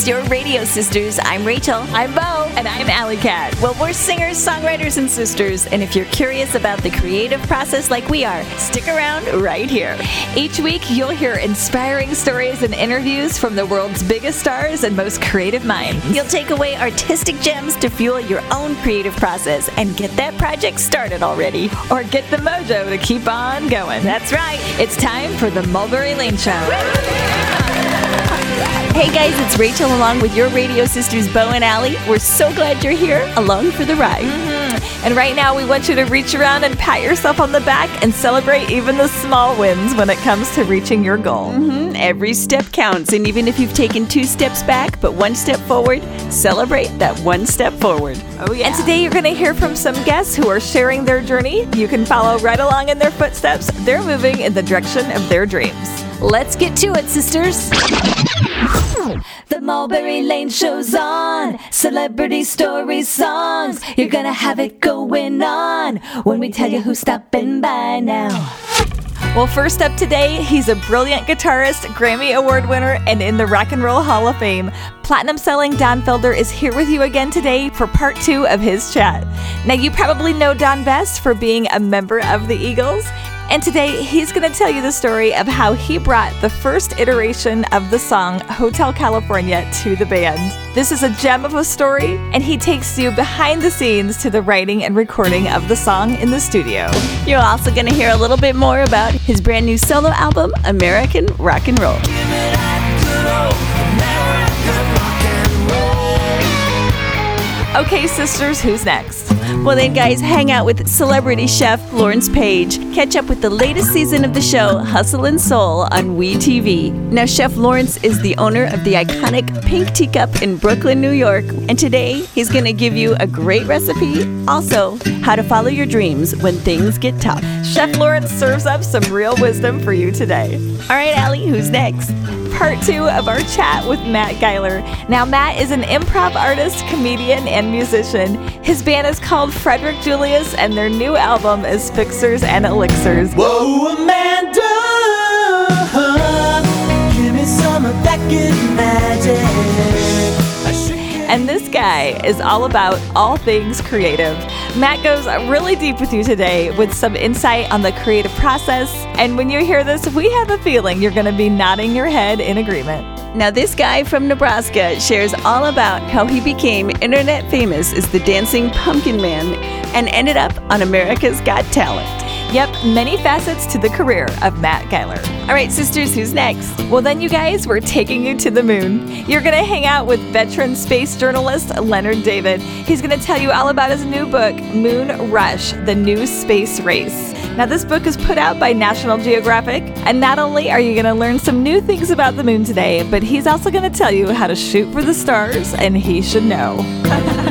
It's your radio sisters. I'm Rachel. I'm Bo. And I'm Alley Cat. Well, we're singers, songwriters, and sisters. And if you're curious about the creative process like we are, stick around right here. Each week, you'll hear inspiring stories and interviews from the world's biggest stars and most creative minds. You'll take away artistic gems to fuel your own creative process and get that project started already. Or get the mojo to keep on going. That's right. It's time for the Mulberry Lane Show. Hey guys, it's Rachel along with your radio sisters Bo and Allie. We're so glad you're here along for the ride. Mm-hmm. And right now, we want you to reach around and pat yourself on the back and celebrate even the small wins when it comes to reaching your goal. Mm-hmm. Every step counts, and even if you've taken two steps back but one step forward, celebrate that one step forward. Oh, yeah. And today, you're going to hear from some guests who are sharing their journey. You can follow right along in their footsteps. They're moving in the direction of their dreams. Let's get to it, sisters. The Mulberry Lane show's on. Celebrity stories, songs. You're gonna have it going on when we tell you who's stopping by now. Well, first up today, he's a brilliant guitarist, Grammy Award winner, and in the Rock and Roll Hall of Fame. Platinum selling Don Felder is here with you again today for part two of his chat. Now, you probably know Don best for being a member of the Eagles, and today he's going to tell you the story of how he brought the first iteration of the song Hotel California to the band. This is a gem of a story, and he takes you behind the scenes to the writing and recording of the song in the studio. You're also going to hear a little bit more about his brand new solo album, American Rock and Roll. Okay, sisters, who's next? Well, then, guys, hang out with celebrity chef Lawrence Page. Catch up with the latest season of the show, Hustle and Soul, on WE TV. Now, Chef Lawrence is the owner of the iconic Pink Teacup in Brooklyn, New York. And today, he's going to give you a great recipe. Also, how to follow your dreams when things get tough. Chef Lawrence serves up some real wisdom for you today. All right, Allie, who's next? Part two of our chat with Matt Geiler. Now, Matt is an improv artist, comedian, and musician. His band is called Frederick Julius, and their new album is Fixers and Elixirs. Whoa, Amanda, give me some of that good magic. And this guy is all about all things creative. Matt goes really deep with you today with some insight on the creative process. And when you hear this, we have a feeling you're going to be nodding your head in agreement. Now, this guy from Nebraska shares all about how he became internet famous as the Dancing Pumpkin Man and ended up on America's Got Talent. Many facets to the career of Matt Geiler. All right, sisters, who's next? Well, then, you guys, we're taking you to the moon. You're going to hang out with veteran space journalist Leonard David. He's going to tell you all about his new book, Moon Rush The New Space Race. Now, this book is put out by National Geographic, and not only are you going to learn some new things about the moon today, but he's also going to tell you how to shoot for the stars, and he should know.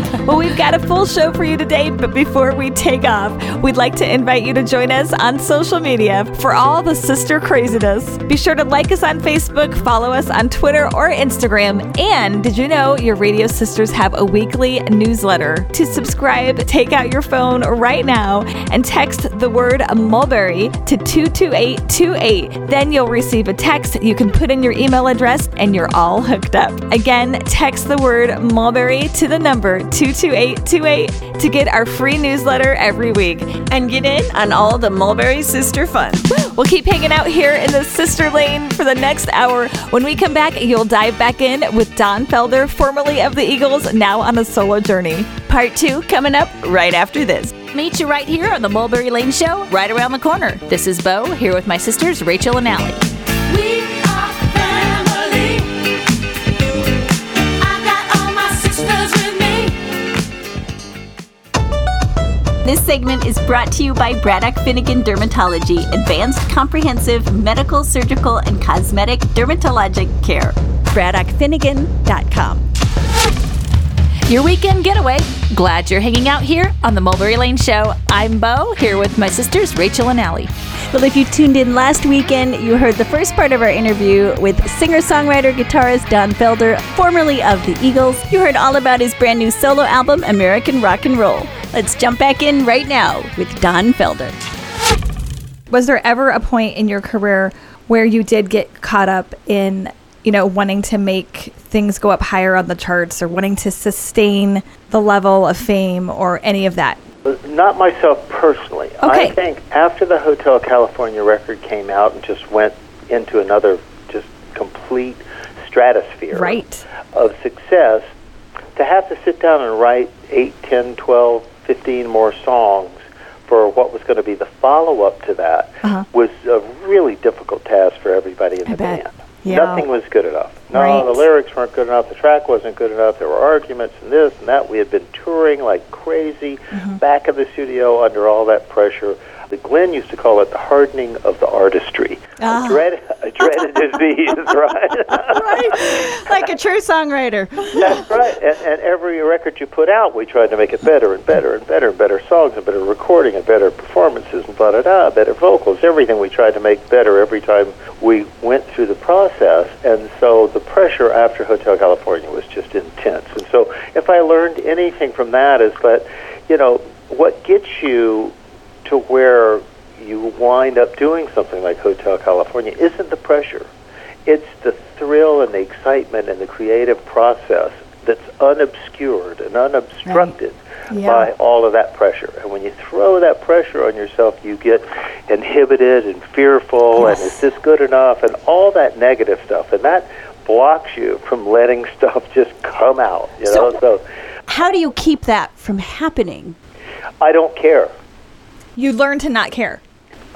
well, we've got a full show for you today, but before we take off, we'd like to invite you to join us on social media for all the sister craziness. Be sure to like us on Facebook, follow us on Twitter or Instagram, and did you know your radio sisters have a weekly newsletter? To subscribe, take out your phone right now and text the word mulberry to 22828. Then you'll receive a text you can put in your email address and you're all hooked up. Again, text the word mulberry to the number 22828 to get our free newsletter every week and get in on all the mulberry sister fun. We'll keep hanging out here in the sister lane for the next hour. When we come back, you'll dive back in with Don Felder, formerly of the Eagles, now on a solo journey. Part two coming up right after this. Meet you right here on the Mulberry Lane Show, right around the corner. This is Bo, here with my sisters Rachel and Allie. This segment is brought to you by Braddock Finnegan Dermatology, advanced comprehensive medical, surgical, and cosmetic dermatologic care. BraddockFinnegan.com. Your weekend getaway. Glad you're hanging out here on the Mulberry Lane Show. I'm Bo, here with my sisters Rachel and Allie. Well, if you tuned in last weekend, you heard the first part of our interview with singer songwriter guitarist Don Felder, formerly of the Eagles. You heard all about his brand new solo album, American Rock and Roll. Let's jump back in right now with Don Felder. Was there ever a point in your career where you did get caught up in you know, wanting to make things go up higher on the charts or wanting to sustain the level of fame or any of that? Not myself personally. Okay. I think after the Hotel California record came out and just went into another just complete stratosphere Right. of success, to have to sit down and write 8, 10, 12, 15 more songs for what was going to be the follow up to that Uh-huh. was a really difficult task for everybody in I the bet. band. Yeah. Nothing was good enough. No, Right. the lyrics weren't good enough. The track wasn't good enough. There were arguments and this and that. We had been touring like crazy, Mm-hmm. back in the studio under all that pressure. The Glenn used to call it the hardening of the artistry. Ah. A, dread, a dreaded disease, right? like a true songwriter. That's right. And, and every record you put out, we tried to make it better and better and better and better songs and better recording and better performances and blah da da, better vocals. Everything we tried to make better every time we went through the process. And so the pressure after Hotel California was just intense. And so if I learned anything from that is that, you know, what gets you to where you wind up doing something like Hotel California isn't the pressure. It's the thrill and the excitement and the creative process that's unobscured and unobstructed Yeah. by all of that pressure. And when you throw that pressure on yourself, you get inhibited and fearful and is this good enough and all that negative stuff. And that blocks you from letting stuff just come out. You So- know, so How do you keep that from happening? I don't care. You learn to not care.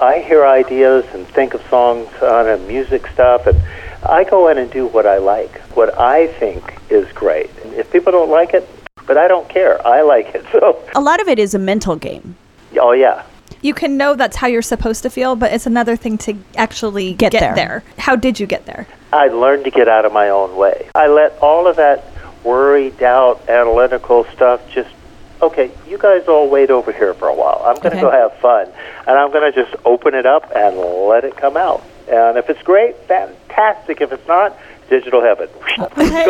I hear ideas and think of songs on a music stuff, and I go in and do what I like, what I think is great. If people don't like it, but I don't care. I like it. So, A lot of it is a mental game. oh yeah, You can know that's how you're supposed to feel, but it's another thing to actually Get get, there. How did you get there? I learned to get out of my own way. I let all of that worry, doubt, analytical stuff just. Okay, you guys all wait over here for a while. I'm going to Okay. go have fun, and I'm going to just open it up and let it come out. And if it's great, fantastic. If it's not, digital heaven. Okay,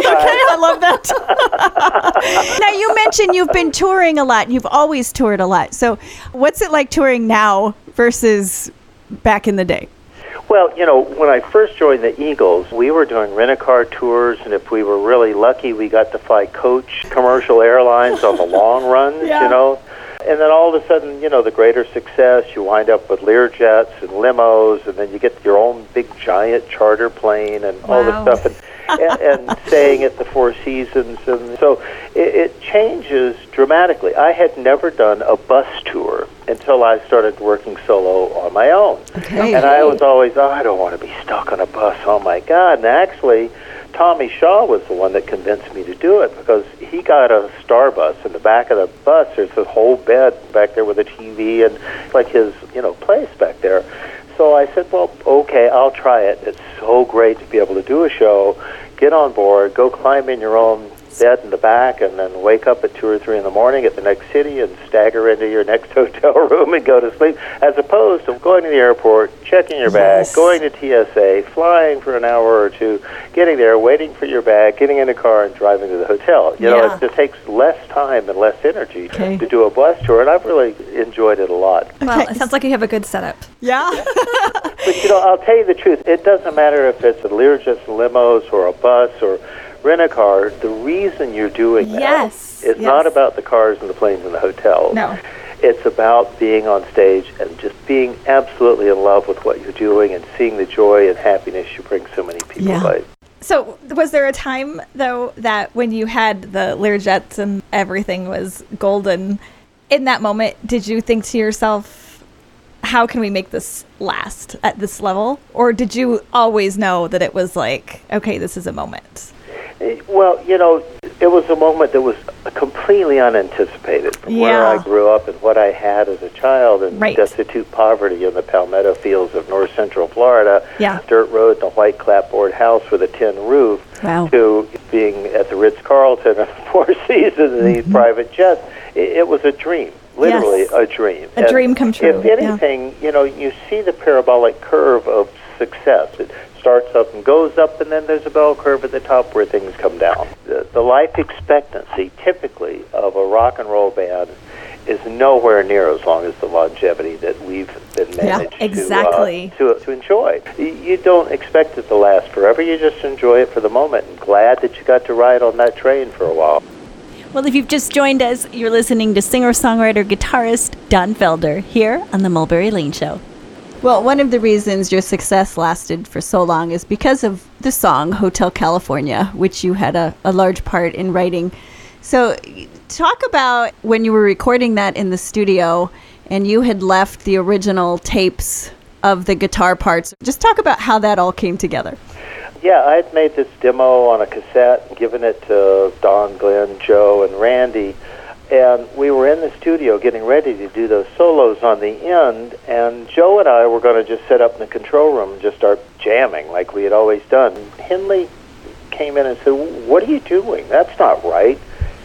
I love that. now you mentioned you've been touring a lot. and You've always toured a lot. So, what's it like touring now versus back in the day? Well, you know, when I first joined the Eagles, we were doing rent-a-car tours, and if we were really lucky, we got to fly coach commercial airlines on the long runs, Yeah. you know. And then all of a sudden, you know, the greater success, you wind up with Learjets and limos, and then you get your own big giant charter plane and all this stuff, and, and, and staying at the Four Seasons, and so it, it changes dramatically. I had never done a bus tour until I started working solo on my own. Okay. And I was always, oh, I don't want to be stuck on a bus. Oh my God! And actually, Tommy Shaw was the one that convinced me to do it because he got a star bus. In the back of the bus, there's this whole bed back there with a TV and like his, you know, place back there. So I said, well, okay, I'll try it. It's so great to be able to do a show, get on board, go climb in your own bed in the back, and then wake up at two or three in the morning at the next city and stagger into your next hotel room and go to sleep, as opposed to going to the airport, checking your bag, Yes. going to TSA, flying for an hour or two, getting there, waiting for your bag, getting in a car, and driving to the hotel. You know, it just takes less time and less energy Okay. to do a bus tour, and I've really enjoyed it a lot. Well, Okay. it sounds like you have a good setup. Yeah. But you know, I'll tell you the truth. It doesn't matter if it's a Learjet limos or a bus or rent a car. The reason you're doing that Yes, is yes. not about the cars and the planes and the hotels. No. It's about being on stage and just being absolutely in love with what you're doing and seeing the joy and happiness you bring so many people Yeah. by. So, was there a time though that when you had the Learjets and everything was golden, in that moment, did you think to yourself, "How can we make this last at this level?" Or did you always know that it was like, "Okay, this is a moment"? Well, you know, it was a moment that was completely unanticipated from where I grew up and what I had as a child in Right. destitute poverty in the Palmetto fields of north central Florida, Yeah. dirt road and a white clapboard house with a tin roof, Wow. to being at the Ritz Carlton and Four Seasons and these mm-hmm. private jets. It, it was a dream, literally Yes. a dream. A dream come true, If yeah. anything, you know, you see the parabolic curve of success. It starts up and goes up, and then there's a bell curve at the top where things come down. The, the life expectancy, typically, of a rock and roll band is nowhere near as long as the longevity that we've been Yeah, managed exactly. to, uh, to, to enjoy. You, don't expect it to last forever. You just enjoy it for the moment. And glad that you got to ride on that train for a while. Well, if you've just joined us, you're listening to singer songwriter guitarist Don Felder here on the Mulberry Lane Show. Well, one of the reasons your success lasted for so long is because of the song Hotel California, which you had a, a large part in writing. So, talk about when you were recording that in the studio and you had left the original tapes of the guitar parts. Just talk about how that all came together. Yeah, I had made this demo on a cassette, and given it to Don, Glenn, Joe, and Randy, and we were in the studio getting ready to do those solos on the end, and Joe and I were going to just set up in the control room and just start jamming like we had always done. Henley came in and said, "What are you doing? That's not right.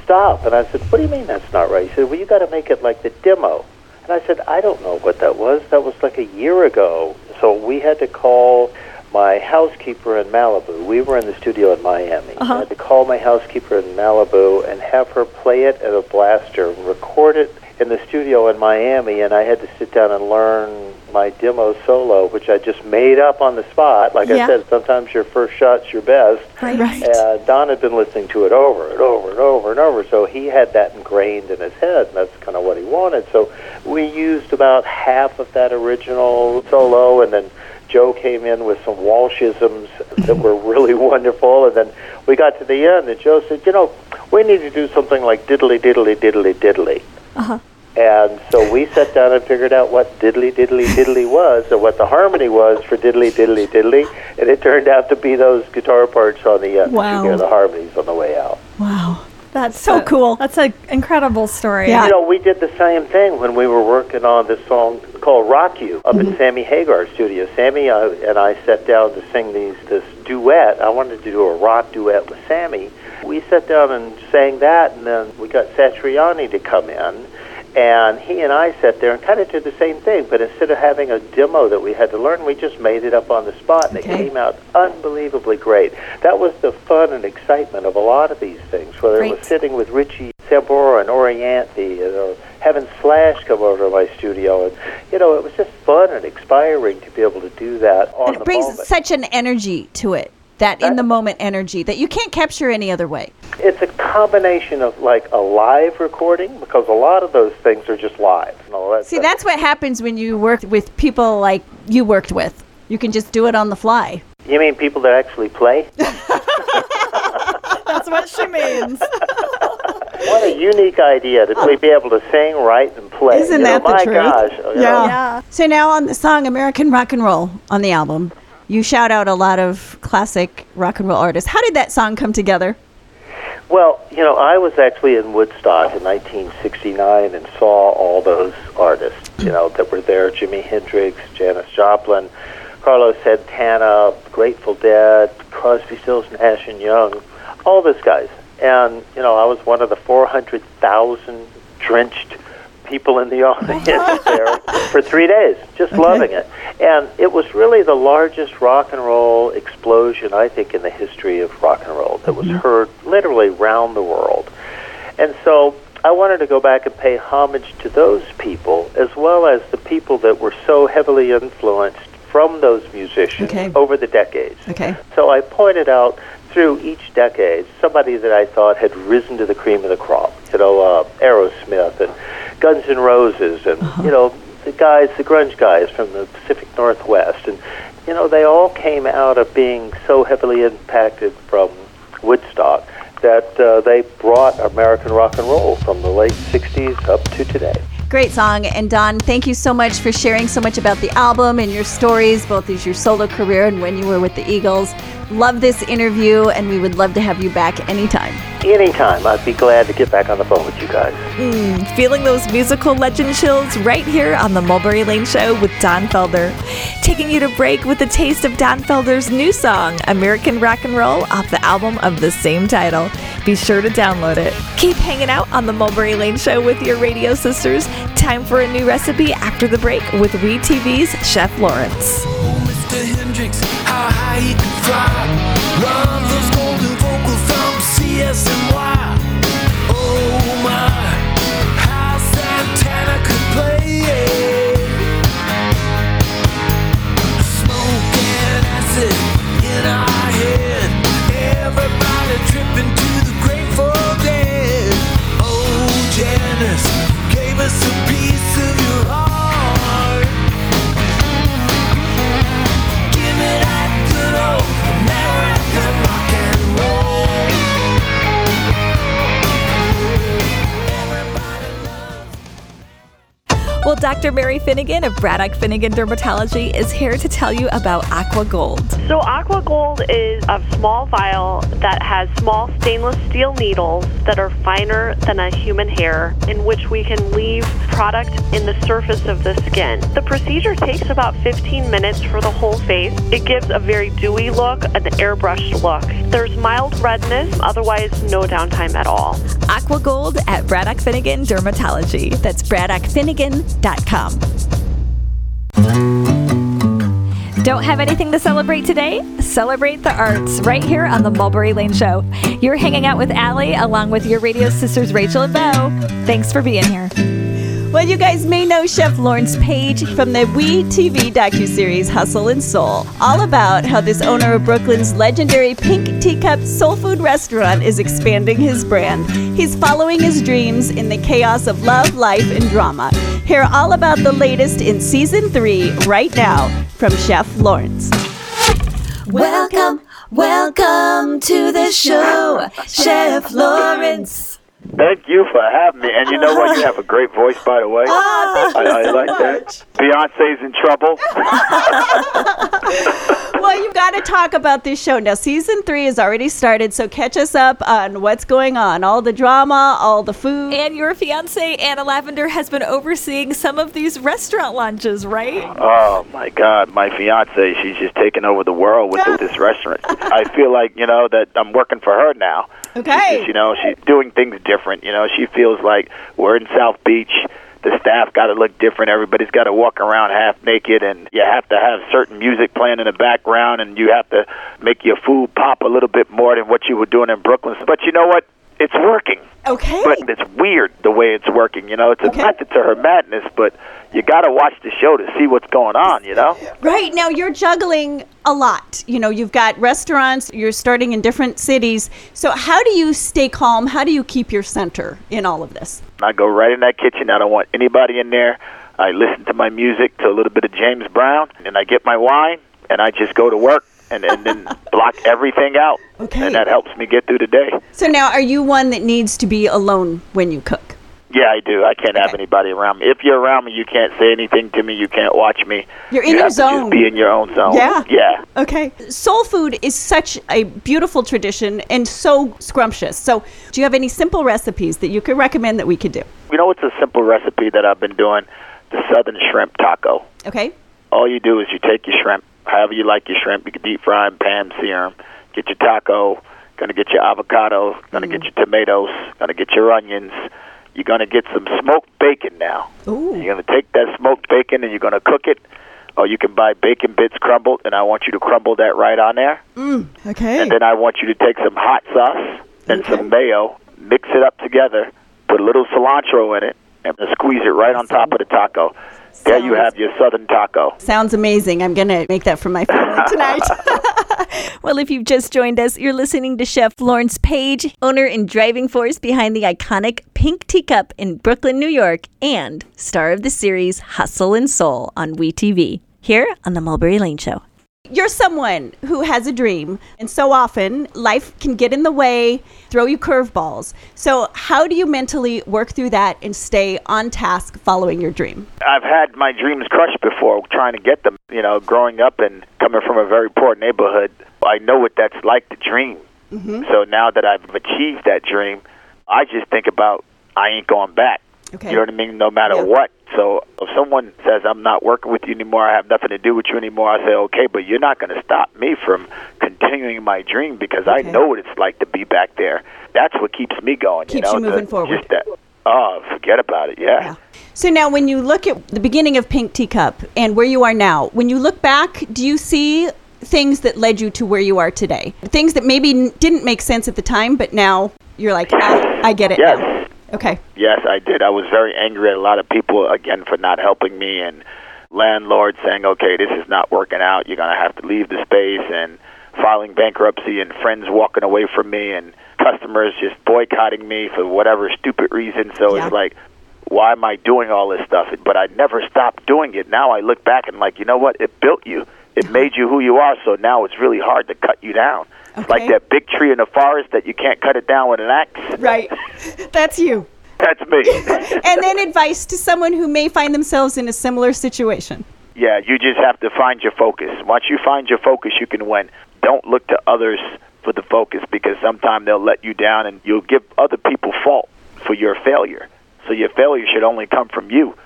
Stop!" And I said, "What do you mean that's not right?" He said, "Well, you got to make it like the demo." And I said, "I don't know what that was. That was like a year ago." So we had to call my housekeeper in Malibu. We were in the studio in Miami. I had to call my housekeeper in Malibu and have her play it at a blaster record it in the studio in Miami. And I had to sit down and learn my demo solo, which I just made up on the spot. Like Yeah. I said, sometimes your first shot's your best. Right. Uh, Don had been listening to it over and over and over and over, so he had that ingrained in his head, and that's kind of what he wanted. So we used about half of that original solo, and then Joe came in with some Walshisms that were really wonderful, and then we got to the end, and Joe said, "You know, we need to do something like diddly diddly diddly diddly." Uh-huh. And so we sat down and figured out what diddly diddly diddly was and what the harmony was for diddly diddly diddly, and it turned out to be those guitar parts on the end. Wow. You hear the harmonies on the way out. Wow. That's So a- cool. That's an incredible story. Yeah. You know, we did the same thing when we were working on this song called "Rock You" up in Sammy Hagar's studio. Sammy uh, and I sat down to sing these this duet. I wanted to do a rock duet with Sammy. We sat down and sang that, and then we got Satriani to come in, and he and I sat there and kind of did the same thing. But instead of having a demo that we had to learn, we just made it up on the spot, and Okay. it came out unbelievably great. That was the fun and excitement of a lot of these things, whether it was sitting with Richie Sambora and Orianthi, or having Slash come over to my studio, and you know, it was just fun and inspiring to be able to do that on And it brings moment. such an energy to it, that in the moment energy that you can't capture any other way. It's a combination of like a live recording because a lot of those things are just live. You know, that's, See, that's what happens when you work with people like you worked with. You can just do it on the fly. you mean people that actually play? That's what she means. what a unique idea to be able to sing, write, and play. Isn't You know, that the my truth? gosh! you know. yeah. So now on the song American Rock and Roll on the album, you shout out a lot of classic rock and roll artists. How did that song come together? Well, you know, I was actually in Woodstock in 1969 and saw all those artists, you know, that were there: Jimi Hendrix, Janis Joplin, Carlos Santana, Grateful Dead, Crosby, Stills, Nash and Young, all those guys. And you know, I was one of the 400,000 drenched people in the audience there for three days, just loving it. And it was really the largest rock and roll explosion, I think, in the history of rock and roll that was heard literally round the world. And so I wanted to go back and pay homage to those people, as well as the people that were so heavily influenced from those musicians Okay. over the decades. Okay. So I pointed out through each decade somebody that I thought had risen to the cream of the crop. You know, uh, Aerosmith and Guns N' Roses, and you know the guys, the grunge guys from the Pacific Northwest, and you know they all came out of being so heavily impacted from Woodstock that uh, they brought American rock and roll from the late '60s up to today. Great song. And Don, thank you so much for sharing so much about the album and your stories, both as your solo career and when you were with the Eagles. Love this interview, and we would love to have you back anytime. Anytime, I'd be glad to get back on the phone with you guys. Hmm, feeling those musical legend chills right here on the Mulberry Lane Show with Don Felder. Taking you to break with a taste of Don Felder's new song, American Rock and Roll, off the album of the same title. Be sure to download it. Keep hanging out on the Mulberry Lane Show with your radio sisters. Time for a new recipe after the break with WeTV's Chef Lawrence. Oh, Mr. High he can fly. Run Dr. Mary Finnegan of Braddock Finnegan Dermatology is here to tell you about Aqua Gold. So, Aqua Gold is a small vial that has small stainless steel needles that are finer than a human hair, in which we can leave product in the surface of the skin. The procedure takes about 15 minutes for the whole face. It gives a very dewy look, an airbrushed look. There's mild redness, otherwise, no downtime at all. Aqua Gold at Braddock Finnegan Dermatology. That's braddockfinnegan.com. Don't have anything to celebrate today? Celebrate the arts right here on the Mulberry Lane Show. You're hanging out with Allie along with your radio sisters Rachel and Bo. Thanks for being here. Well, you guys may know Chef Lawrence Page from the WE TV docuseries Hustle and Soul, all about how this owner of Brooklyn's legendary Pink Teacup soul food restaurant is expanding his brand. He's following his dreams in the chaos of love, life, and drama. Hear all about the latest in season three right now from Chef Lawrence. Welcome, welcome to the show, Chef Lawrence. Thank you for having me. And you know what? You have a great voice, by the way. Oh, I, I like that. Beyonce's in trouble. Well, you've got to talk about this show. Now, season three has already started, so catch us up on what's going on. All the drama, all the food. And your fiance, Anna Lavender, has been overseeing some of these restaurant lunches, right? Oh my God, my fiance, she's just taking over the world with this restaurant. I feel like you know that I'm working for her now. Okay. Because, you know, she's doing things different. You know, she feels like we're in South Beach. The staff got to look different. Everybody's got to walk around half naked, and you have to have certain music playing in the background, and you have to make your food pop a little bit more than what you were doing in Brooklyn. But you know what? It's working. Okay. But it's weird the way it's working. You know, it's a Okay. method to her madness, but you got to watch the show to see what's going on. You know. Right now, you're juggling a lot. You know, you've got restaurants, you're starting in different cities. So, how do you stay calm? How do you keep your center in all of this? I go right in that kitchen. I don't want anybody in there. I listen to my music to a little bit of James Brown, and I get my wine, and I just go to work, and, and then block everything out. Okay. And that helps me get through the day. So, now are you one that needs to be alone when you cook? Yeah, I do. I can't have anybody around me. If you're around me, you can't say anything to me. You can't watch me. You're in you your zone. Be in your own zone. Yeah. Yeah. Okay. Soul food is such a beautiful tradition and so scrumptious. So, do you have any simple recipes that you could recommend that we could do? You know what's a simple recipe that I've been doing? The southern shrimp taco. Okay. all you do is you take your shrimp, however you like your shrimp. You can deep fry them, pan sear 'em. Get your taco. Gonna get your avocado. Gonna get mm. your tomatoes. Gonna get your onions. You're gonna get some smoked bacon now. Ooh. You're gonna take that smoked bacon and you're gonna cook it. Or you can buy bacon bits crumbled, and I want you to crumble that right on there. Mm, okay. And then I want you to take some hot sauce and some mayo, mix it up together, put a little cilantro in it, and squeeze it right on top of the taco. There you have your southern taco. Sounds amazing. I'm going to make that for my family tonight. well, if you've just joined us, you're listening to Chef Lawrence Page, owner and driving force behind the iconic Pink Teacup in Brooklyn, New York, and star of the series Hustle and Soul on WeTV, here on The Mulberry Lane Show. You're someone who has a dream, and so often life can get in the way, throw you curveballs. So, how do you mentally work through that and stay on task following your dream? I've had my dreams crushed before trying to get them. You know, growing up and coming from a very poor neighborhood, I know what that's like to dream. Mm-hmm. So now that I've achieved that dream, I just think about I ain't going back. Okay. You know what I mean? No matter Yeah. what. So if someone says I'm not working with you anymore, I have nothing to do with you anymore, I say okay, but you're not going to stop me from continuing my dream because I know what it's like to be back there. That's what keeps me going. Keeps you you moving the- forward. Just that. Oh, forget about it. Yeah. Yeah. So now, when you look at the beginning of Pink Teacup and where you are now, when you look back, do you see things that led you to where you are today? Things that maybe n- didn't make sense at the time, but now you're like, ah, I get it Yes. now. Okay. Yes, I did. I was very angry at a lot of people again for not helping me and landlords saying, "Okay, this is not working out. You're going to have to leave the space." And filing bankruptcy and friends walking away from me and customers just boycotting me for whatever stupid reason. So Yeah. it's like, why am I doing all this stuff? But I never stopped doing it. Now I look back and like, you know what? It built you. It made you who you are. So now it's really hard to cut you down. It's like that big tree in the forest that you can't cut it down with an axe. Right. That's you. That's me. and then advice to someone who may find themselves in a similar situation. Yeah, you just have to find your focus. Once you find your focus, you can win. Don't look to others for the focus because sometimes they'll let you down and you'll give other people fault for your failure. So your failure should only come from you.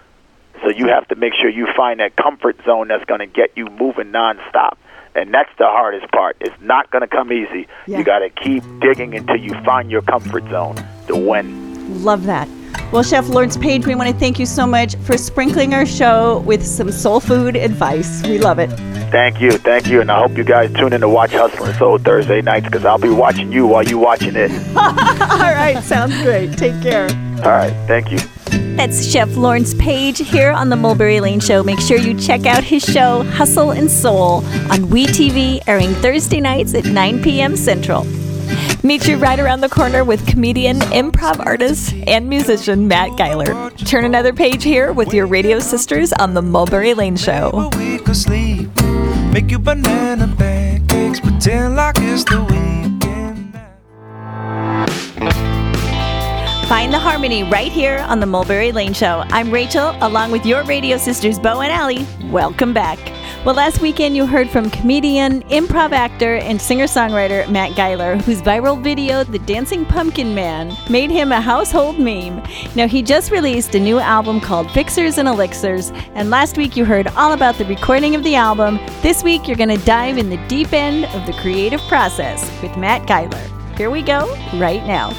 So you have to make sure you find that comfort zone that's going to get you moving nonstop. And that's the hardest part. It's not going to come easy. Yeah. You got to keep digging until you find your comfort zone to win. Love that. Well, Chef Lawrence Page, we want to thank you so much for sprinkling our show with some soul food advice. We love it. Thank you, thank you, and I hope you guys tune in to watch Hustle and Soul Thursday nights because I'll be watching you while you watching it. All right, sounds great. Take care. All right, thank you. That's Chef Lawrence Page here on the Mulberry Lane Show. Make sure you check out his show, Hustle and Soul, on WeTV, airing Thursday nights at 9 p.m. Central. Meet you right around the corner with comedian, improv artist, and musician Matt Geiler. Turn another page here with your radio sisters on the Mulberry Lane Show. Make Find the harmony right here on the Mulberry Lane Show. I'm Rachel, along with your radio sisters, Bo and Allie. Welcome back. Well, last weekend you heard from comedian, improv actor, and singer songwriter Matt Geiler, whose viral video, The Dancing Pumpkin Man, made him a household meme. Now, he just released a new album called Fixers and Elixirs, and last week you heard all about the recording of the album. This week you're going to dive in the deep end of the creative process with Matt Geiler. Here we go, right now.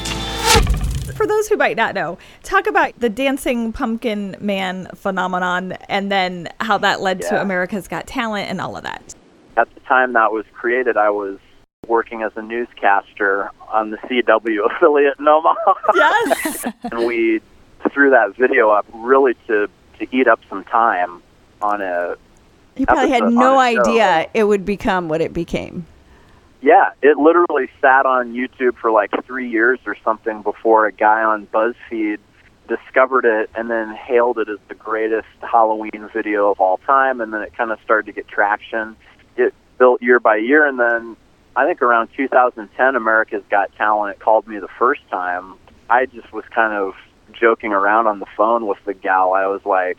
For those who might not know, talk about the dancing pumpkin man phenomenon and then how that led to America's Got Talent and all of that. At the time that was created, I was working as a newscaster on the CW affiliate in Omaha. Yes. and we threw that video up really to, to eat up some time on a You probably had no idea it would become what it became. Yeah, it literally sat on YouTube for like three years or something before a guy on BuzzFeed discovered it and then hailed it as the greatest Halloween video of all time. And then it kind of started to get traction. It built year by year. And then I think around 2010, America's Got Talent called me the first time. I just was kind of joking around on the phone with the gal. I was like,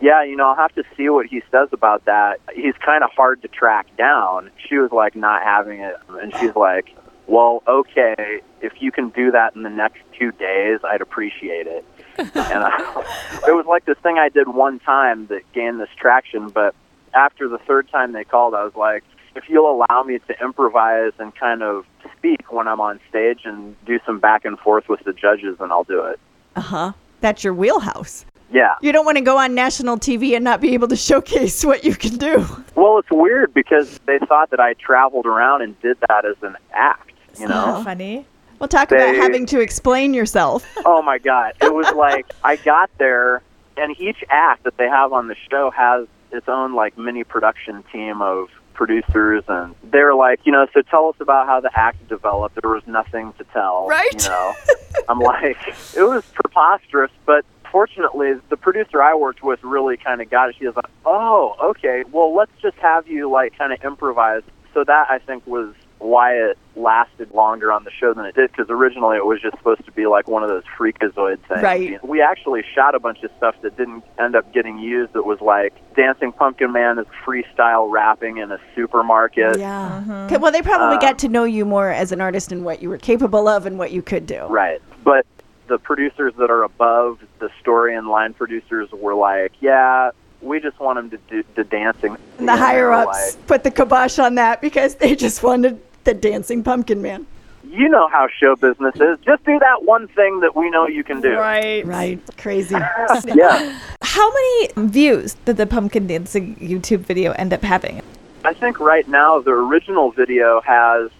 yeah, you know, I'll have to see what he says about that. He's kind of hard to track down. She was like not having it, and she's like, well, okay, if you can do that in the next two days, I'd appreciate it. and I, it was like this thing I did one time that gained this traction, but after the third time they called, I was like, if you'll allow me to improvise and kind of speak when I'm on stage and do some back and forth with the judges, then I'll do it. Uh huh. That's your wheelhouse. Yeah. You don't want to go on national TV and not be able to showcase what you can do. Well, it's weird because they thought that I traveled around and did that as an act, you know? Funny. Well, talk about having to explain yourself. oh my god. It was like I got there and each act that they have on the show has its own like mini production team of producers and they're like, you know, so tell us about how the act developed. There was nothing to tell. Right. You know. I'm like it was preposterous, but fortunately the producer I worked with really kind of got it. She was like, "Oh, okay. Well, let's just have you like kind of improvise." So that I think was why it lasted longer on the show than it did because originally it was just supposed to be like one of those freakazoid things. Right. We actually shot a bunch of stuff that didn't end up getting used. It was like Dancing Pumpkin Man is freestyle rapping in a supermarket. Yeah. Okay, well, they probably Uh, got to know you more as an artist and what you were capable of and what you could do. Right. But the producers that are above the story and line producers were like, yeah, we just want him to do the dancing. And the higher ups put the kibosh on that because they just wanted the dancing pumpkin man. you know how show business is. Just do that one thing that we know you can do. Right. Right. Crazy. Yeah. How many views did the pumpkin dancing YouTube video end up having? I think right now the original video has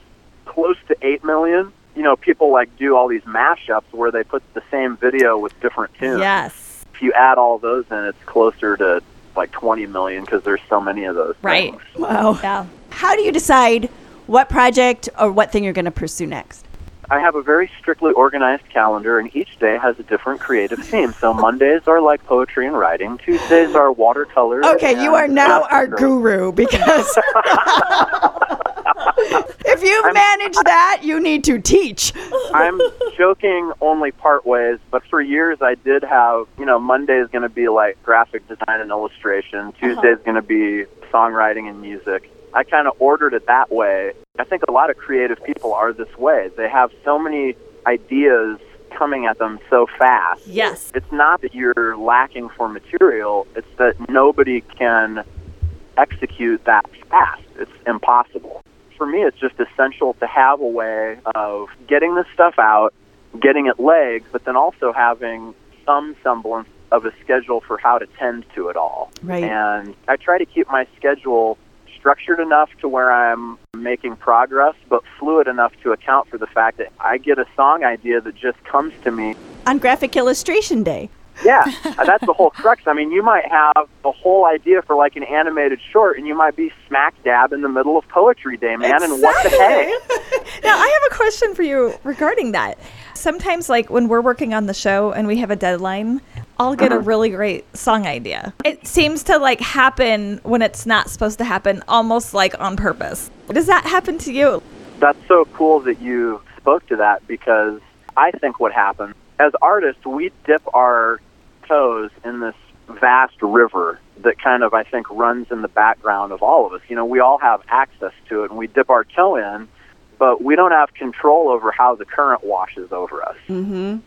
close to 8 million. You know, people like do all these mashups where they put the same video with different tunes. Yes. If you add all those in, it's closer to like 20 million because there's so many of those. Right. things. Wow. Yeah. How do you decide what project or what thing you're going to pursue next? I have a very strictly organized calendar, and each day has a different creative theme. So Mondays are like poetry and writing. Tuesdays are watercolors. Okay, you are now our guru because if you've I'm- managed that, you need to teach. I'm joking only part ways, but for years I did have, you know, Monday is going to be like graphic design and illustration, uh-huh. Tuesday is going to be songwriting and music. I kind of ordered it that way. I think a lot of creative people are this way. They have so many ideas coming at them so fast. Yes. It's not that you're lacking for material, it's that nobody can execute that fast. It's impossible. For me, it's just essential to have a way of getting this stuff out, getting it legs, but then also having some semblance of a schedule for how to tend to it all. Right. And I try to keep my schedule structured enough to where I'm making progress, but fluid enough to account for the fact that I get a song idea that just comes to me On Graphic Illustration Day. Yeah, that's the whole crux. I mean, you might have the whole idea for like an animated short, and you might be smack dab in the middle of poetry day, man. And what the heck? Now, I have a question for you regarding that. Sometimes, like when we're working on the show and we have a deadline, I'll get a mm-hmm. really great song idea. It seems to like happen when it's not supposed to happen, almost like on purpose. Does that happen to you? That's so cool that you spoke to that because I think what happens as artists, we dip our toes in this vast river that kind of, I think, runs in the background of all of us. You know, we all have access to it and we dip our toe in, but we don't have control over how the current washes over us. Mm-hmm.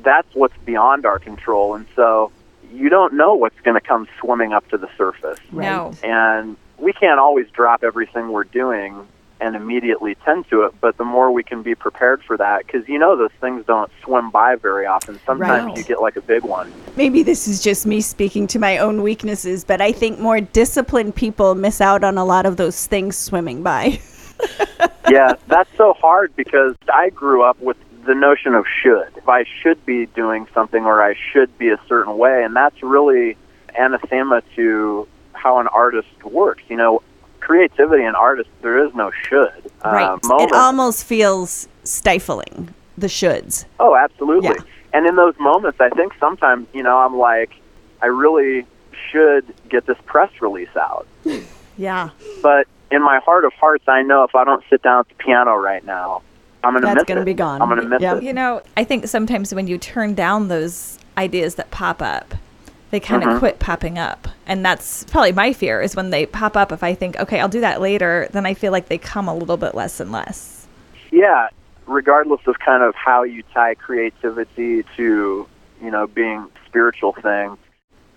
That's what's beyond our control. And so you don't know what's going to come swimming up to the surface. No. And we can't always drop everything we're doing and immediately tend to it, but the more we can be prepared for that, because you know those things don't swim by very often. Sometimes Right. you get like a big one. Maybe this is just me speaking to my own weaknesses, but I think more disciplined people miss out on a lot of those things swimming by. yeah, that's so hard because I grew up with the notion of should. If I should be doing something or I should be a certain way, and that's really anathema to how an artist works. You know, creativity and artists, there is no should. right. Uh, it almost feels stifling, the shoulds. Oh, absolutely. Yeah. And in those moments, I think sometimes, you know, I'm like, I really should get this press release out. Yeah. But in my heart of hearts, I know if I don't sit down at the piano right now, I'm going to That's miss gonna it. be gone. I'm going to miss Yep. it. You know, I think sometimes when you turn down those ideas that pop up, they kind of Mhm. quit popping up. And that's probably my fear is when they pop up, if I think, okay, I'll do that later, then I feel like they come a little bit less and less. Yeah, regardless of kind of how you tie creativity to, you know, being spiritual thing,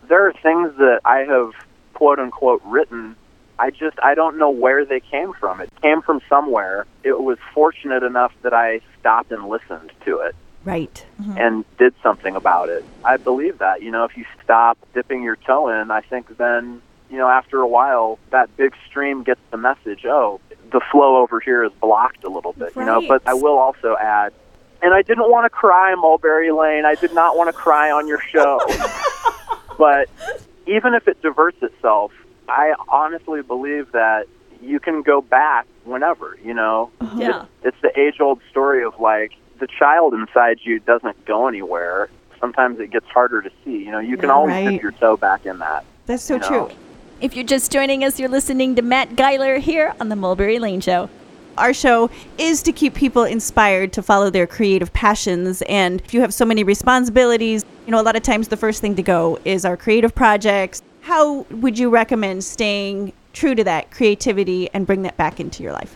there are things that I have quote unquote written. I just I don't know where they came from. It came from somewhere. It was fortunate enough that I stopped and listened to it Right. Mm-hmm. and did something about it. I believe that. You know, if you stop dipping your toe in, I think then, you know, after a while, that big stream gets the message, oh, the flow over here is blocked a little bit, you know. But I will also add, and I didn't want to cry, Mulberry Lane. I did not want to cry on your show. but even if it diverts itself, I honestly believe that you can go back whenever, you know. Uh-huh. Yeah. It's the age old story of like the child inside you doesn't go anywhere. Sometimes it gets harder to see. You know, you can Yeah, always right. dip your toe back in that. That's so you know. true. If you're just joining us, you're listening to Matt Geiler here on the Mulberry Lane Show. Our show is to keep people inspired to follow their creative passions. And if you have so many responsibilities, you know, a lot of times the first thing to go is our creative projects. How would you recommend staying true to that creativity and bring that back into your life?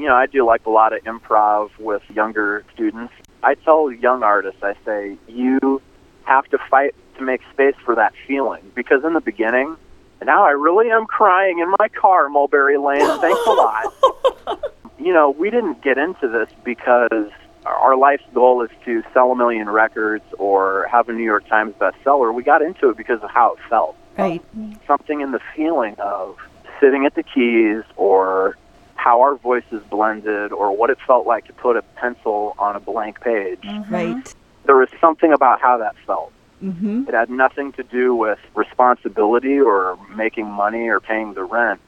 You know, I do like a lot of improv with younger students. I tell young artists, I say, you have to fight to make space for that feeling. Because in the beginning, now I really am crying in my car, Mulberry Lane. Thanks a lot. you know, we didn't get into this because our life's goal is to sell a million records or have a New York Times bestseller. We got into it because of how it felt. Right. Mm-hmm. Something in the feeling of sitting at the keys or how our voices blended or what it felt like to put a pencil on a blank page. Right. There was something about how that felt. Mm-hmm. It had nothing to do with responsibility or making money or paying the rent.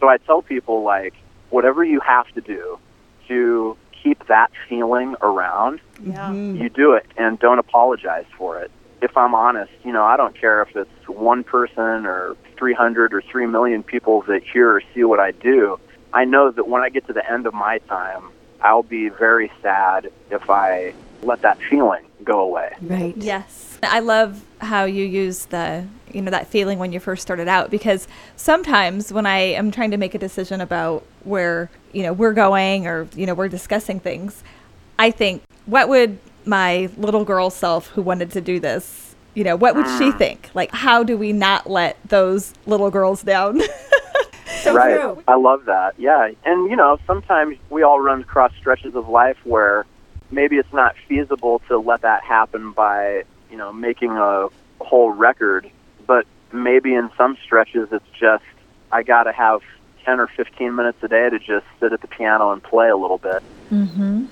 So I tell people, like, whatever you have to do to keep that feeling around, Yeah. you do it and don't apologize for it. If I'm honest, you know, I don't care if it's one person or 300 or 3 million people that hear or see what I do. I know that when I get to the end of my time, I'll be very sad if I let that feeling go away. Right. Yes. I love how you use the, you know, that feeling when you first started out because sometimes when I am trying to make a decision about where, you know, we're going or, you know, we're discussing things, I think, what would my little girl self who wanted to do this, you know, what would she mm. think? Like, how do we not let those little girls down? so right. true. I love that. Yeah. And, you know, sometimes we all run across stretches of life where maybe it's not feasible to let that happen by, you know, making a whole record. But maybe in some stretches it's just, I got to have 10 or 15 minutes a day to just sit at the piano and play a little bit. Mm-hmm.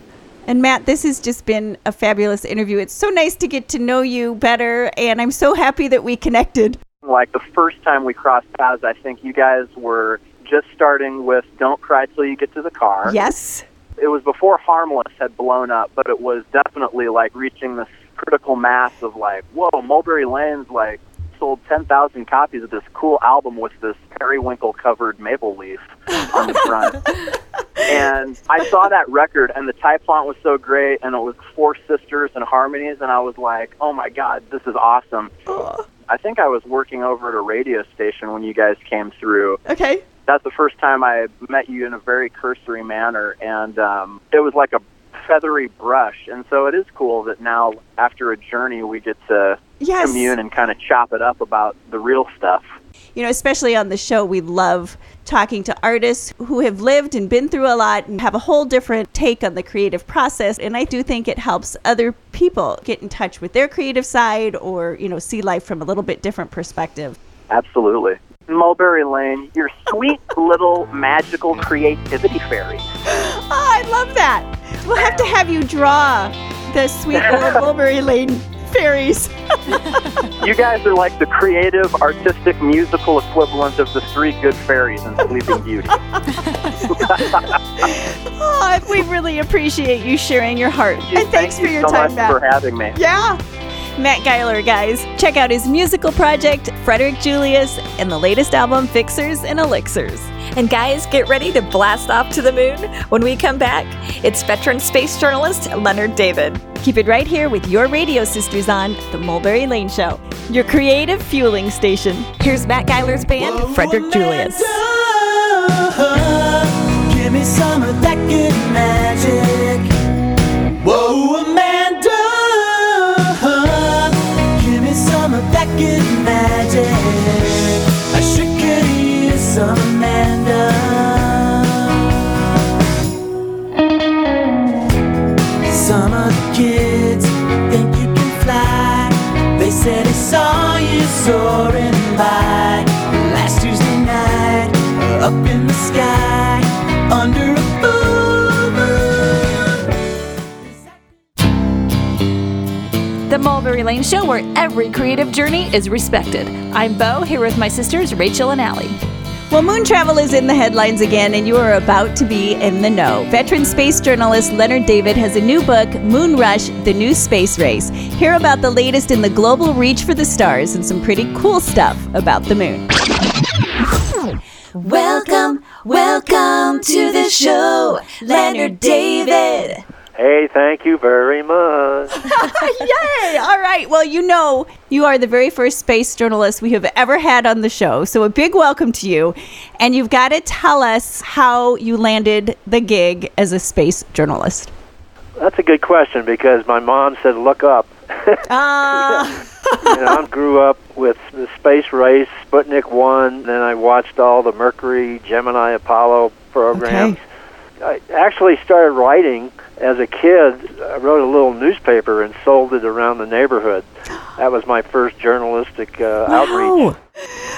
And Matt, this has just been a fabulous interview. It's so nice to get to know you better, and I'm so happy that we connected. Like the first time we crossed paths, I think you guys were just starting with Don't Cry Till You Get to the Car. Yes. It was before Harmless had blown up, but it was definitely like reaching this critical mass of like, whoa, Mulberry Lane's like sold 10,000 copies of this cool album with this periwinkle covered maple leaf on the front. and I saw that record, and the type font was so great, and it was four sisters and harmonies, and I was like, oh my god, this is awesome. I think I was working over at a radio station when you guys came through. Okay. That's the first time I met you in a very cursory manner, and um, it was like a feathery brush. And so it is cool that now, after a journey, we get to Yes. commune and kind of chop it up about the real stuff. You know, especially on the show, we love talking to artists who have lived and been through a lot and have a whole different take on the creative process. And I do think it helps other people get in touch with their creative side or, you know, see life from a little bit different perspective. Absolutely. Mulberry Lane, your sweet little magical creativity fairy. Oh, I love that. We'll have to have you draw the sweet little Mulberry Lane fairies. You guys are like the creative, artistic, musical equivalent of the three good fairies in Sleeping Beauty. Oh, we really appreciate you sharing your heart. and thanks Thank for you your so time, much Matt. for having me. Yeah. Matt Geiler, guys. Check out his musical project, Frederick Julius, and the latest album, Fixers and Elixirs. And guys, get ready to blast off to the moon. When we come back, it's veteran space journalist Leonard David. Keep it right here with your radio sisters on The Mulberry Lane Show, your creative fueling station. Here's Matt Geiler's band, Frederick Julius. Give me some of that good magic. Whoa, good magic. I sure could use some Amanda. Some of the kids think you can fly. They said they saw you soaring by last Tuesday night, up in the sky, The Mulberry Lane Show, where every creative journey is respected. I'm Bo, here with my sisters Rachel and Allie. Well, moon travel is in the headlines again, and you are about to be in the know. Veteran space journalist Leonard David has a new book, Moon Rush The New Space Race. Hear about the latest in the global reach for the stars and some pretty cool stuff about the moon. Welcome, welcome to the show, Leonard David. Hey, thank you very much. Yay! All right. Well, you know, you are the very first space journalist we have ever had on the show. So a big welcome to you. And you've got to tell us how you landed the gig as a space journalist. That's a good question because my mom said, look up. Ah. you know, I grew up with the space race, Sputnik 1, then I watched all the Mercury, Gemini, Apollo programs. I actually started writing as a kid. I wrote a little newspaper and sold it around the neighborhood. That was my first journalistic uh, outreach.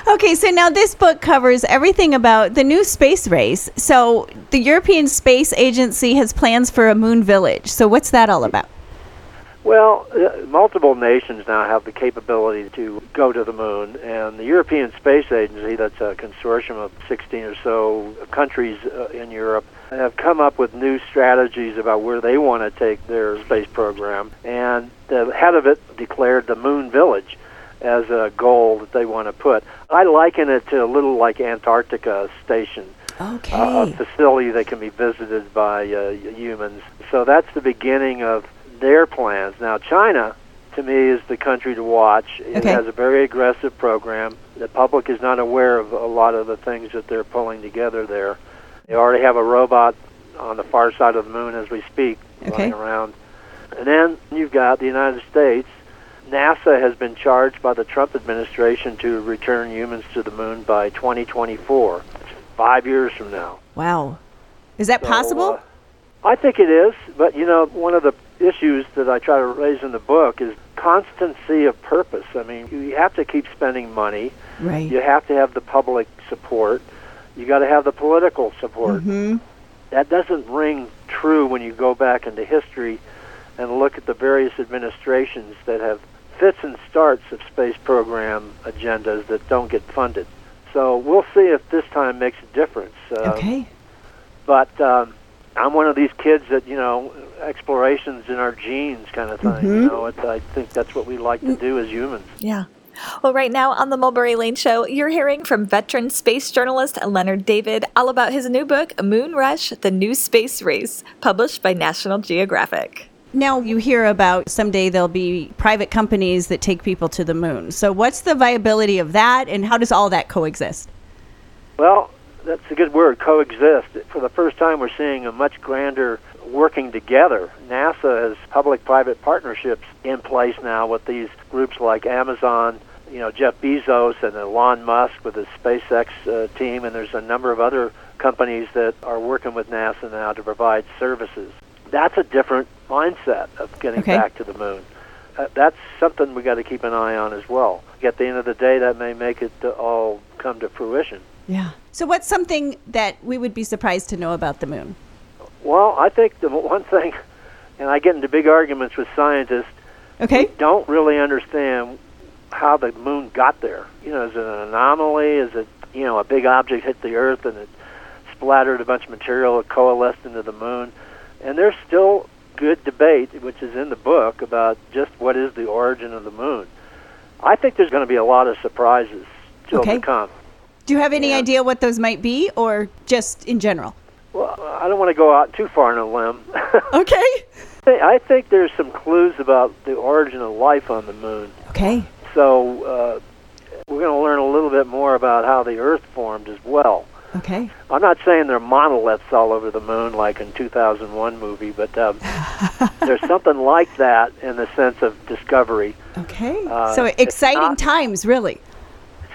Okay, so now this book covers everything about the new space race. So the European Space Agency has plans for a moon village. So what's that all about? Well, uh, multiple nations now have the capability to go to the moon, and the European Space Agency, that's a consortium of 16 or so countries uh, in Europe, have come up with new strategies about where they want to take their space program. And the head of it declared the Moon Village as a goal that they want to put. I liken it to a little like Antarctica station Okay. a facility that can be visited by uh, humans. So that's the beginning of their plans. Now, China, to me, is the country to watch. It Okay. has a very aggressive program. The public is not aware of a lot of the things that they're pulling together there. They already have a robot on the far side of the moon as we speak, Okay. running around. And then you've got the United States. NASA has been charged by the Trump administration to return humans to the moon by 2024. Five years from now. Wow. Is that So, possible? uh, I think it is, but you know, one of the issues that I try to raise in the book is constancy of purpose. I mean, you have to keep spending money. right. You have to have the public support. You got to have the political support. hmm That doesn't ring true when you go back into history and look at the various administrations that have fits and starts of space program agendas that don't get funded. So we'll see if this time makes a difference. Uh, Okay. but um, I'm one of these kids that you know explorations in our genes kind of thing. Mm-hmm. You know, it, I think that's what we like to do as humans. Yeah. Well, right now on the Mulberry Lane Show, you're hearing from veteran space journalist Leonard David all about his new book, Moon Rush The New Space Race, published by National Geographic. Now you hear about someday there'll be private companies that take people to the moon. So what's the viability of that and how does all that coexist? Well, that's a good word, coexist. For the first time, we're seeing a much grander working together. NASA has public-private partnerships in place now with these groups like Amazon, you know, Jeff Bezos and Elon Musk with his SpaceX uh, team, and there's a number of other companies that are working with NASA now to provide services. That's a different mindset of getting Okay. back to the moon. Uh, that's something we got to keep an eye on as well. At the end of the day, that may make it all come to fruition. Yeah. So what's something that we would be surprised to know about the moon? Well, I think the one thing, and I get into big arguments with scientists, Okay. don't really understand how the moon got there. You know, is it an anomaly? Is it, you know, a big object hit the Earth and it splattered a bunch of material that coalesced into the moon? And there's still good debate, which is in the book, about just what is the origin of the moon. I think there's going to be a lot of surprises still Okay. to come. Do you have any Yeah. idea what those might be or just in general? Well, I don't want to go out too far on a limb. Okay. I think there's some clues about the origin of life on the moon. Okay. So uh, we're going to learn a little bit more about how the Earth formed as well. Okay. I'm not saying there are monoliths all over the moon like in 2001 movie, but um, there's something like that in the sense of discovery. Okay. Uh, so exciting not- times, really.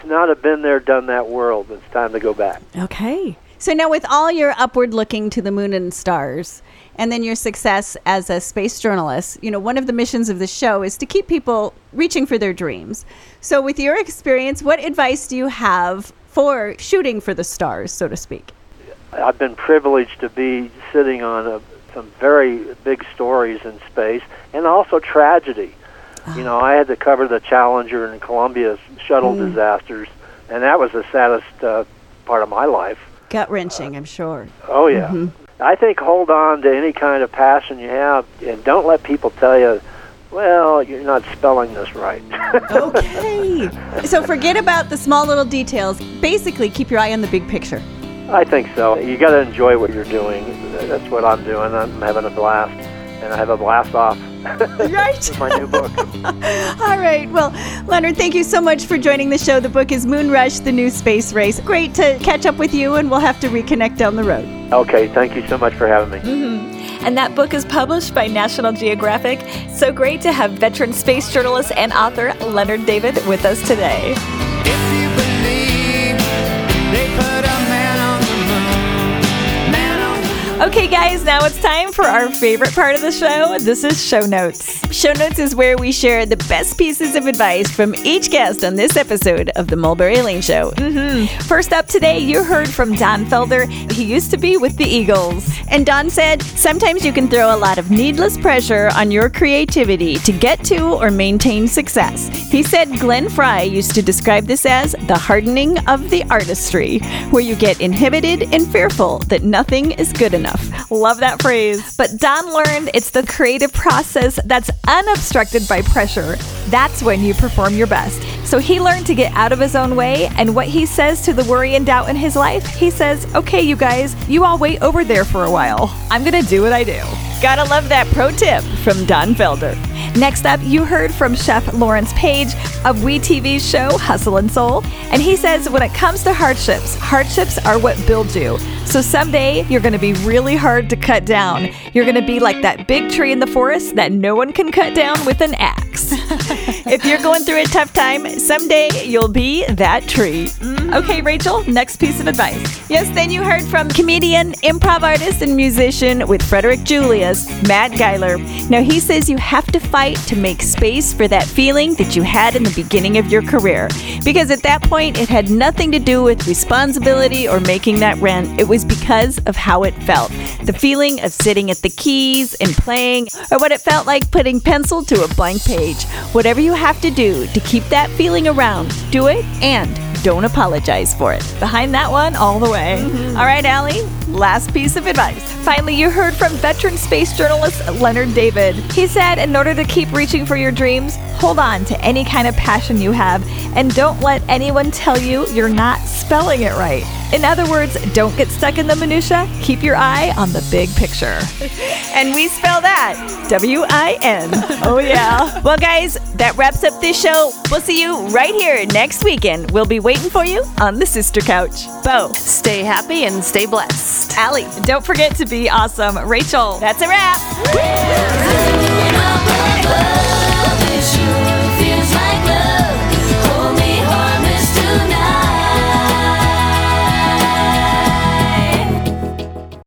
It's not a been there, done that world. It's time to go back. Okay. So now, with all your upward looking to the moon and stars, and then your success as a space journalist, you know, one of the missions of the show is to keep people reaching for their dreams. So, with your experience, what advice do you have for shooting for the stars, so to speak? I've been privileged to be sitting on a, some very big stories in space and also tragedy. You know, I had to cover the Challenger and Columbia shuttle hmm. disasters, and that was the saddest uh, part of my life. Gut wrenching, I'm sure. Uh, oh yeah. Mm-hmm. I think hold on to any kind of passion you have, and don't let people tell you, "Well, you're not spelling this right." Okay. so, forget about the small little details. Basically, keep your eye on the big picture. I think so. You got to enjoy what you're doing. That's what I'm doing. I'm having a blast, and I have a blast off Right. with my new book. All right. Well, Leonard, thank you so much for joining the show. The book is Moon Rush, The New Space Race. Great to catch up with you, and we'll have to reconnect down the road. Okay, thank you so much for having me. Mm-hmm. And that book is published by National Geographic. So great to have veteran space journalist and author Leonard David with us today. Okay, guys, now it's time for our favorite part of the show. This is show notes. Show notes is where we share the best pieces of advice from each guest on this episode of The Mulberry Lane Show. Mm-hmm. First up today, you heard from Don Felder. He used to be with the Eagles. And Don said, sometimes you can throw a lot of needless pressure on your creativity to get to or maintain success. He said Glenn Frey used to describe this as the hardening of the artistry, where you get inhibited and fearful that nothing is good enough. Love that phrase. But Don learned it's the creative process that's unobstructed by pressure. That's when you perform your best. So he learned to get out of his own way. And what he says to the worry and doubt in his life, he says, Okay, you guys, you all wait over there for a while. I'm to do what I do. Gotta love that pro tip from Don Felder. Next up, you heard from Chef Lawrence Page of WeTV's show Hustle and Soul. And he says when it comes to hardships, hardships are what build you. So someday you're going to be really hard to cut down. You're going to be like that big tree in the forest that no one can cut down with an axe. if you're going through a tough time, someday you'll be that tree. Mm-hmm. Okay, Rachel, next piece of advice. Yes, then you heard from comedian, improv artist, and musician with Frederick Julius, Matt Geiler. Now, he says you have to fight to make space for that feeling that you had in the beginning of your career. Because at that point, it had nothing to do with responsibility or making that rent. It was because of how it felt. The feeling of sitting at the keys and playing, or what it felt like putting pencil to a blank page. Whatever you have to do to keep that feeling around, do it and don't apologize for it. Behind that one, all the way. Mm-hmm. All right, Allie, last piece of advice. Finally, you heard from veteran space journalist Leonard David. He said, in order to keep reaching for your dreams, hold on to any kind of passion you have and don't let anyone tell you you're not spelling it right. In other words, don't get stuck in the minutia. Keep your eye on the big picture. and we spell that W I N. Oh, yeah. well, guys, that wraps up this show. We'll see you right here next weekend. We'll be waiting for you on the Sister Couch. Bo, stay happy and stay blessed. Allie, don't forget to be awesome. Rachel, that's a wrap.